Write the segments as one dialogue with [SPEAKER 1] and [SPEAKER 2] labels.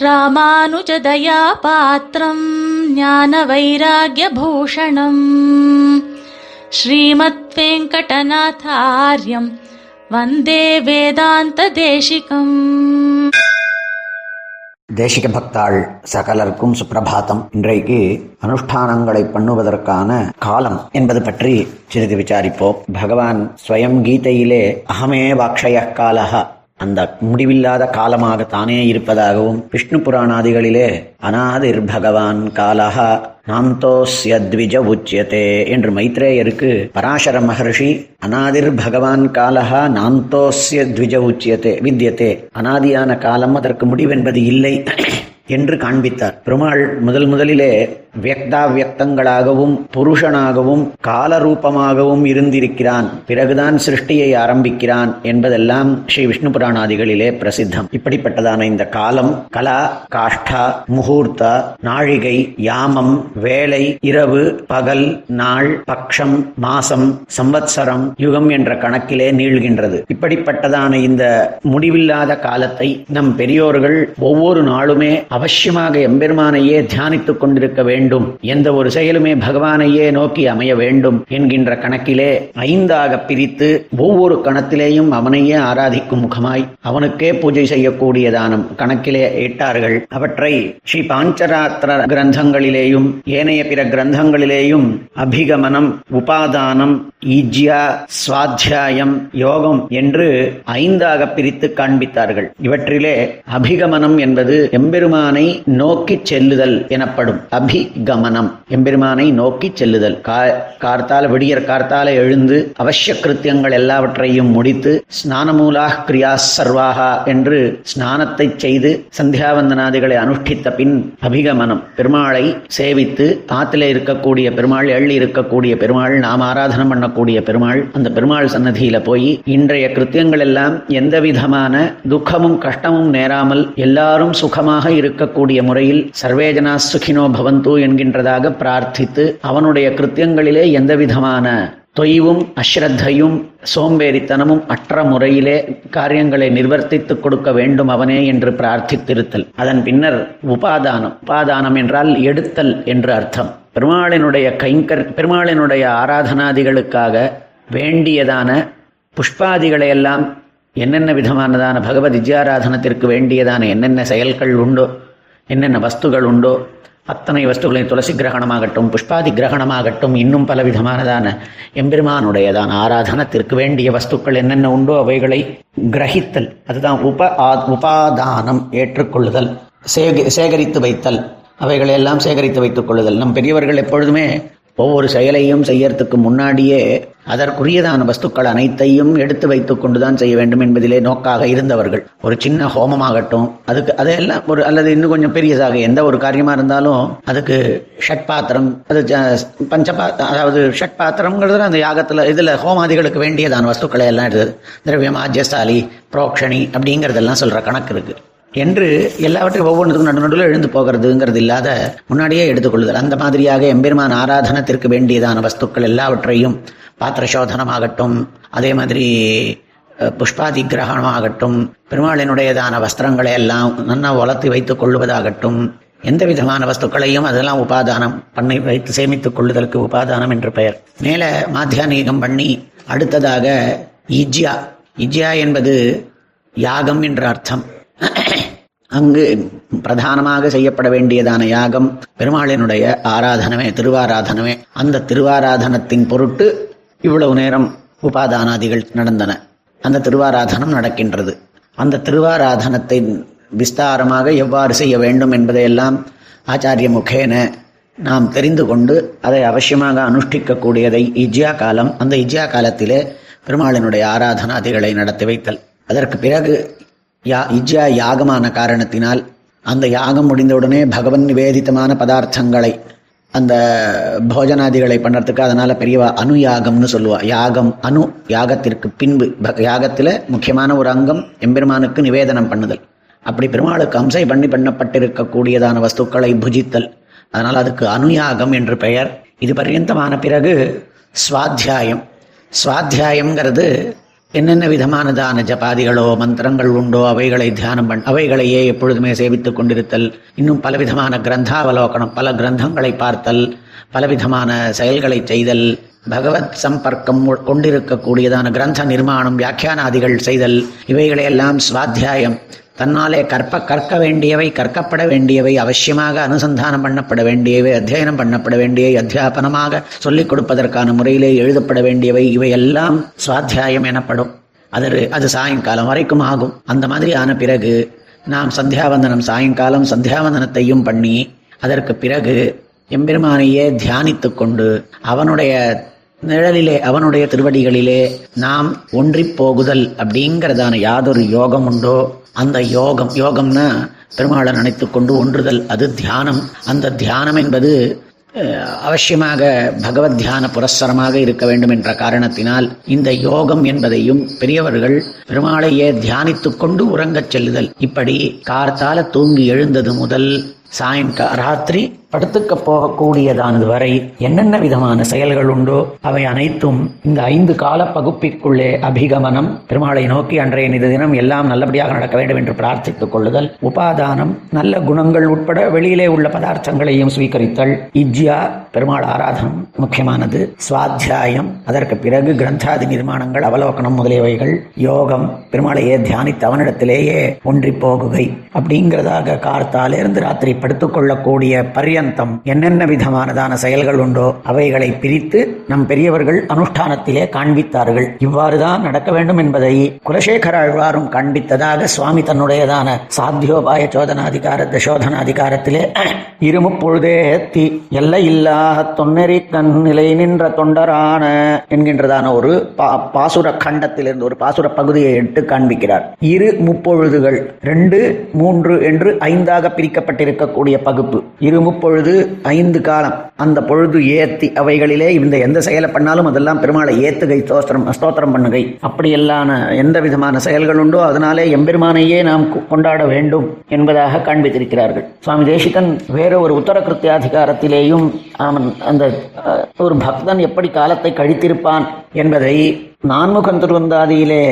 [SPEAKER 1] ராமானுஜதயா பாத்திரம் ஞான வைராகியபூஷணம் ஸ்ரீமத் வெங்கடநாதாரியம் வந்தே வேதாந்த தேசிகம்
[SPEAKER 2] தேசிக பக்தாள் சகலருக்கும் சுப்பிரபாதம் இன்றைக்கு அனுஷ்டானங்களை பண்ணுவதற்கான காலம் என்பது பற்றி சிறிது விசாரிப்போம். பகவான் ஸ்வயம் கீதையிலே அகமே வாக்ஷய காலஹ அந்த முடிவில்லாத காலமாக தானே இருப்பதாகவும் விஷ்ணு புராணாதிகளிலே அநாதிர் பகவான் காலஹ நாந்தோஸ்ய த்விஜ உச்சியதே என்று மைத்ரேயருக்கு பராசர மகர்ஷி அநாதிர் பகவான் காலஹா நாந்தோஸ்ய த்விஜ உச்சியதே வித்யதே. அனாதியான காலம் அதற்கு முடிவென்பது இல்லை. என்று காண்பித்தார். பெருமாள் முதல் முதலிலே வியக்தா வியக்தங்களாகவும் புருஷனாகவும் காலரூபமாகவும் இருந்திருக்கிறான். பிறகுதான் சிருஷ்டியை ஆரம்பிக்கிறான் என்பதெல்லாம் ஸ்ரீ விஷ்ணு புராணாதிகளிலே பிரசித்தம். இப்படிப்பட்டதான இந்த காலம் கலா காஷ்டா முகூர்த்தா நாழிகை யாமம் வேலை இரவு பகல் நாள் பக்ஷம் மாசம் சம்வத்சரம் யுகம் என்ற கணக்கிலே நீள்கின்றது. இப்படிப்பட்டதான இந்த முடிவில்லாத காலத்தை நம் பெரியோர்கள் ஒவ்வொரு நாளுமே அவசியமாக எம்பெருமானையே தியானித்துக் கொண்டிருக்க வேண்டும். எந்த ஒரு செயலுமே பகவானையே நோக்கி அமைய வேண்டும் என்கின்ற கணக்கிலே ஐந்தாக பிரித்து ஒவ்வொரு கணத்திலேயும் அவனையே ஆராதிக்கும் முகமாய் அவனுக்கே பூஜை செய்யக்கூடியதான கணக்கிலே இட்டார்கள். அவற்றை ஸ்ரீ பாஞ்சராத்திர கிரந்தங்களிலேயும் ஏனைய பிற கிரந்தங்களிலேயும் அபிகமனம் உபாதானம் ஈஜ்யா சுவாத்தியாயம் யோகம் என்று ஐந்தாக பிரித்து காண்பித்தார்கள். இவற்றிலே அபிகமனம் என்பது எம்பெருமான் நோக்கி செல்லுதல் எனப்படும் அபிகமனம். எம்பெருமானை நோக்கி செல்லுதல். கார்த்தால விடியற் கார்த்தால எழுந்து அவசிய கிருத்தியங்கள் எல்லாவற்றையும் முடித்து ஸ்நானமூலா கிரியா சர்வாகா என்று ஸ்நானத்தை செய்து சந்தியாவந்தனாதிகளை அனுஷ்டித்த பின் அபிகமனம். பெருமாளை சேவித்து ஆத்தில இருக்கக்கூடிய பெருமாள் எள்ளி இருக்கக்கூடிய பெருமாள் நாம் ஆராதனம் பண்ணக்கூடிய பெருமாள் அந்த பெருமாள் சன்னதியில போய் இன்றைய கிருத்தியங்கள் எல்லாம் எந்த விதமான துக்கமும் கஷ்டமும் நேராமல் எல்லாரும் சுகமாக இருக்கக்கூடிய முறையில் சர்வேஜனா சுகினோ பவந்து என்கின்றதாக பிரார்த்தித்து அவனுடைய கிருத்தியங்களிலே எந்த விதமான தொய்வும் அஸ்ரத்தையும் சோம்பேறித்தனமும் அற்ற முறையிலே காரியங்களை நிர்வர்த்தித்துக் கொடுக்க வேண்டும் அவனே என்று பிரார்த்தித்திருத்தல். அதன் பின்னர் உபாதானம். உபாதானம் என்றால் எடுத்தல் என்று அர்த்தம். பெருமாளினுடைய கைங்கர் பெருமாளினுடைய ஆராதனாதிகளுக்காக வேண்டியதான புஷ்பாதிகளை எல்லாம் என்னென்ன விதமானதான பகவத் வித்யாராதனத்திற்கு வேண்டியதான என்னென்ன செயல்கள் உண்டோ என்னென்ன வஸ்துகள் உண்டோ அத்தனை வஸ்துகளையும் துளசி கிரகணமாகட்டும் புஷ்பாதி கிரகணமாகட்டும் இன்னும் பல விதமானதான எம்பெருமானுடையதான ஆராதனத்திற்கு வேண்டிய வஸ்துக்கள் என்னென்ன உண்டோ அவைகளை கிரகித்தல். அதுதான் உப உபாதானம் ஏற்றுக்கொள்ளுதல் சேக சேகரித்து வைத்தல். அவைகளை எல்லாம் சேகரித்து வைத்துக் கொள்ளுதல். நம் பெரியவர்கள் எப்பொழுதுமே ஒவ்வொரு செயலையும் செய்யறதுக்கு முன்னாடியே அதற்குரியதான வஸ்துக்கள் அனைத்தையும் எடுத்து வைத்துக் கொண்டுதான் செய்ய வேண்டும் என்பதிலே நோக்காக இருந்தவர்கள். ஒரு சின்ன ஹோமமாகட்டும் அதுக்கு அதையெல்லாம் ஒரு அல்லது இன்னும் கொஞ்சம் பெரியதாக எந்த ஒரு காரியமா இருந்தாலும் அதுக்கு ஷட் பாத்திரம் அது பஞ்சபாத்திரம் அதாவது ஷட் பாத்திரம்ங்கிறது அந்த யாகத்துல இதுல ஹோமாதிகளுக்கு வேண்டியதான வஸ்துக்களை எல்லாம் எடுத்தது திரவியம் ஆஜ்யசாலி புரோக்ஷணி அப்படிங்கறதெல்லாம் சொல்ற கணக்கு இருக்கு. என்று எல்லாவற்றையும் ஒவ்வொன்றுக்கும் நடு நடுவில் எழுந்து போகிறதுங்கிறது இல்லாத முன்னாடியே எடுத்துக்கொள்ளுதல் அந்த மாதிரியாக எம்பெருமான் ஆராதனத்திற்கு வேண்டியதான வஸ்துக்கள் எல்லாவற்றையும் பாத்திர சோதனமாகட்டும் அதே மாதிரி புஷ்பாதி கிரகணமாகட்டும் பெருமாளினுடையதான வஸ்திரங்களை எல்லாம் நன்னா வளர்த்து வைத்துக் கொள்வதாகட்டும் எந்த விதமான வஸ்துக்களையும் அதெல்லாம் உபாதானம் பண்ணி வைத்து சேமித்துக் கொள்ளுதலுக்கு உபாதானம் என்று பெயர். மேல மாத்தியானீகம் பண்ணி அடுத்ததாக இஜ்யா இஜ்யா என்பது யாகம் என்ற அர்த்தம். அங்கு பிரதானமாக செய்யப்பட வேண்டியதான யாகம் பெருமாளினுடைய ஆராதனமே திருவாராதனமே. அந்த திருவாராதனத்தின் பொருட்டு இவ்வளவு நேரம் உபாதானாதிகள் நடந்தன. அந்த திருவாராதனம் நடக்கின்றது. அந்த திருவாராதனத்தை விஸ்தாரமாக எவ்வாறு செய்ய வேண்டும் என்பதையெல்லாம் ஆச்சாரிய முகேன நாம் தெரிந்து கொண்டு அதை அவசியமாக அனுஷ்டிக்கக்கூடியதை இஜ்யா காலம் அந்த இஜ்யா காலத்திலே பெருமாளினுடைய ஆராதனாதிகளை நடத்தி வைத்தல். அதற்கு பிறகு யா இஜ்யா யாகமான காரணத்தினால் அந்த யாகம் முடிந்தவுடனே பகவன் நிவேதித்தமான பதார்த்தங்களை அந்த போஜனாதிகளை பண்ணுறதுக்கு அதனால் பெரியவா அணு யாகம்னு சொல்லுவா. யாகம் அணு யாகத்திற்கு பின்பு யாகத்தில் முக்கியமான ஒரு அங்கம் எம்பெருமானுக்கு நிவேதனம் பண்ணுதல். அப்படி பெருமாளுக்கு அம்சை பண்ணி பண்ணப்பட்டிருக்கக்கூடியதான வஸ்துக்களை புஜித்தல். அதனால் அதுக்கு அனுயாகம் என்று பெயர். இது பர்யந்தமான பிறகு சுவாத்தியாயம் சுவாத்தியாயம்ங்கிறது என்னென்ன விதமானதான ஜபாதிகளோ மந்திரங்கள் உண்டோ அவைகளை தியானம் பண் அவைகளையே எப்பொழுதுமே சேவித்துக் கொண்டிருத்தல் இன்னும் பலவிதமான கிரந்தாவலோகனம் பல கிரந்தங்களை பார்த்தல் பலவிதமான செயல்களை செய்தல் பகவத் சம்பர்க்கம் கொண்டிருக்கக்கூடியதான கிரந்த நிர்மாணம் வியாக்கியானாதிகள் செய்தல் இவைகளையெல்லாம் சுவாத்தியாயம். தன்னாலே கற்ப கற்க வேண்டியவை கற்கப்பட வேண்டியவை அவசியமாக அனுசந்தானம் பண்ணப்பட வேண்டியவை அத்தியனம் பண்ணப்பட வேண்டியவை அத்தியாபனமாக சொல்லிக் கொடுப்பதற்கான முறையிலே எழுதப்பட வேண்டியவை இவையெல்லாம் சுவாத்தியாயம் எனப்படும். அது அது சாயங்காலம் வரைக்கும் ஆகும். அந்த மாதிரி ஆன பிறகு நாம் சந்தியாவந்தனம் சாயங்காலம் சந்தியாவந்தனத்தையும் பண்ணி அதற்கு பிறகு எம்பெருமானையே தியானித்து கொண்டு அவனுடைய நிழலிலே அவனுடைய திருவடிகளிலே நாம் ஒன்றி போகுதல் அப்படிங்கிறதான யாதொரு யோகம் உண்டோ அந்த யோகம் யோகம்னா பெருமாளை நினைத்து கொண்டு ஒன்றுதல் அது தியானம். அந்த தியானம் என்பது அவசியமாக பகவத் தியான புரஸ்சரமாக இருக்க வேண்டும் என்ற காரணத்தினால் இந்த யோகம் என்பதையும் பெரியவர்கள் பெருமாளையே தியானித்துக் கொண்டு உறங்கச் செல்லுதல். இப்படி கார்த்தால தூங்கி எழுந்தது முதல் சாயங்கா ராத்திரி படுத்துக்க போகக்கூடியதானது வரை என்னென்ன விதமான செயல்கள் உண்டோ அவை அனைத்தும் இந்த ஐந்து கால பகுப்பிற்குள்ளே அபிகமனம் பெருமாளை நோக்கி அன்றைய நிதி தினம் எல்லாம் நல்லபடியாக நடக்க வேண்டும் என்று பிரார்த்தித்துக் கொள்ளுதல் உபாதானம் நல்ல குணங்கள் உட்பட வெளியிலே உள்ள பதார்த்தங்களையும் ஸ்வீகரித்தல் இஜ்யா பெருமாள் ஆராதனம் முக்கியமானது சுவாத்தியாயம் அதற்கு பிறகு கிரந்தாதி நிர்மாணங்கள் அவலோகனம் முதலியவைகள் யோகம் பெருமாளையே தியானித்து அவனிடத்திலேயே ஒன்றி போகுகை அப்படிங்கிறதாக கார்த்தாலிருந்து ராத்திரி படுத்துக் கொள்ளக்கூடிய என்னென்ன விதமானதான செயல்கள் உண்டோ அவைகளை பிரித்து நம் பெரியவர்கள் அனுஷ்டானத்திலே காண்பித்தார்கள். இவ்வாறுதான் நடக்க வேண்டும் என்பதை குலசேகர ஆழ்வாரும் காண்பித்ததாக சுவாமி தன்னுடையதான சாத்தியோபாய சோதனாதிகார தசோதனாதிகாரத்திலே இருமுப்பொழுதே தி எல்லை இல்லா தொன்னெறி கண் நிலை நின்ற தொண்டரான என்கின்றதான ஒரு பாசுர கண்டத்திலிருந்து ஒரு பாசுர பகுதியை எடுத்து காண்பிக்கிறார். இரு முப்பொழுதுகள் ரெண்டு மூன்று என்று ஐந்தாக பிரிக்கப்பட்டிருக்கக்கூடிய பகுப்பு. இரு முப்பொழுது ஐந்து காலம். அந்த பொழுது ஏத்தி அவைகளிலே இந்த எந்த செயலை பண்ணாலும் அதெல்லாம் பெருமாளை ஏத்துகை ஸ்தோத்திரம் ஸ்தோத்திரம் பண்ணுகை. அப்படியெல்லான எந்த விதமான செயல்கள் உண்டோ அதனாலே எம்பெருமானையே நாம் கொண்டாட வேண்டும் என்பதாக காண்பித்திருக்கிறார்கள். சுவாமி தேசிகன் வேற ஒரு உத்தர கிருத்தியாதிகாரத்திலேயும் அவன் அந்த ஒரு பக்தன் எப்படி காலத்தை கழித்திருப்பான் என்பதை நான்முகன் திருவந்தாதியிலே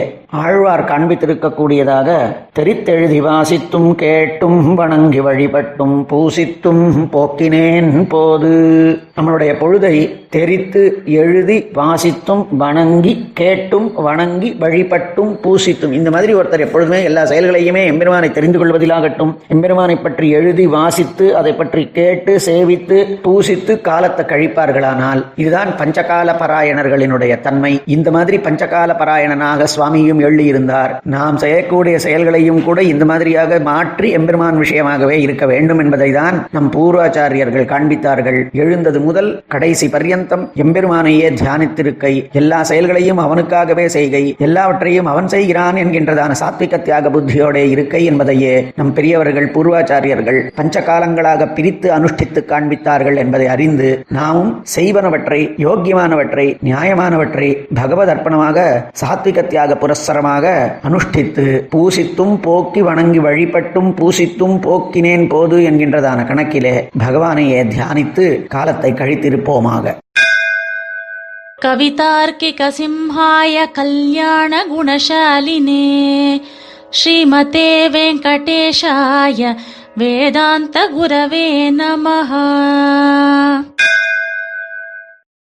[SPEAKER 2] ஆழ்வார் காண்பித்திருக்கக்கூடியதாக தெரித்தெழுதி வாசித்தும் கேட்டும் வணங்கி வழிபட்டும் பூசித்தும் போக்கினேன் போது. நம்மளுடைய பொழுதை தெரித்து எழுதி வாசித்தும் வணங்கி கேட்டும் வணங்கி வழிபட்டும் பூசித்தும். இந்த மாதிரி ஒருத்தர் எப்பொழுதுமே எல்லா செயல்களையுமே எம்பெருமானை தெரிந்து கொள்வதிலாகட்டும். எம்பெருமானை பற்றி எழுதி வாசித்து அதை பற்றி கேட்டு சேவித்து பூசித்து காலத்தை கழிப்பார்களானால் இதுதான் பஞ்சகால பராயணர்களினுடைய தன்மை. இந்த மாதிரி பஞ்சகால பராயணனாக சுவாமியும் எழுதியிருந்தார் நாம் செய்யக்கூடிய செயல்களையும் கூட இந்த மாதிரியாக மாற்றி எம்பெருமான் விஷயமாகவே இருக்க வேண்டும் என்பதை தான் நம் பூர்வாச்சாரியர்கள் காண்பித்தார்கள். எழுந்தது முதல் கடைசி பர்யந்தம் எம்பெருமானையே தியானித்திருக்கை. எல்லா செயல்களையும் அவனுக்காகவே செய்கை. எல்லாவற்றையும் அவன் செய்கிறான் என்கின்றதான சாத்விக தியாக புத்தியோட இருக்கை என்பதையே நம் பெரியவர்கள் பூர்வாச்சாரியர்கள் பஞ்ச காலங்களாக பிரித்து அனுஷ்டித்து காண்பித்தார்கள் என்பதை அறிந்து நாமும் செய்வனவற்றை யோக்கியமானவற்றை நியாயமானவற்றை பகவத் அர்ப்பணமாக சாத்விக தியாக புரஸ்சரமாக அனுஷ்டித்து பூசித்தும் போக்கி வணங்கி வழிபட்டும் பூசித்தும் போக்கினேன் போது என்கின்றதான கணக்கிலே பகவானையே தியானித்து காலத்தை கழித்திருப்போமாக.
[SPEAKER 1] கவிதார்க்கிக சிம்ஹாய கல்யாண குணசாலினே ஸ்ரீமதே வெங்கடேஷாய வேதாந்த குரவே நமஹா.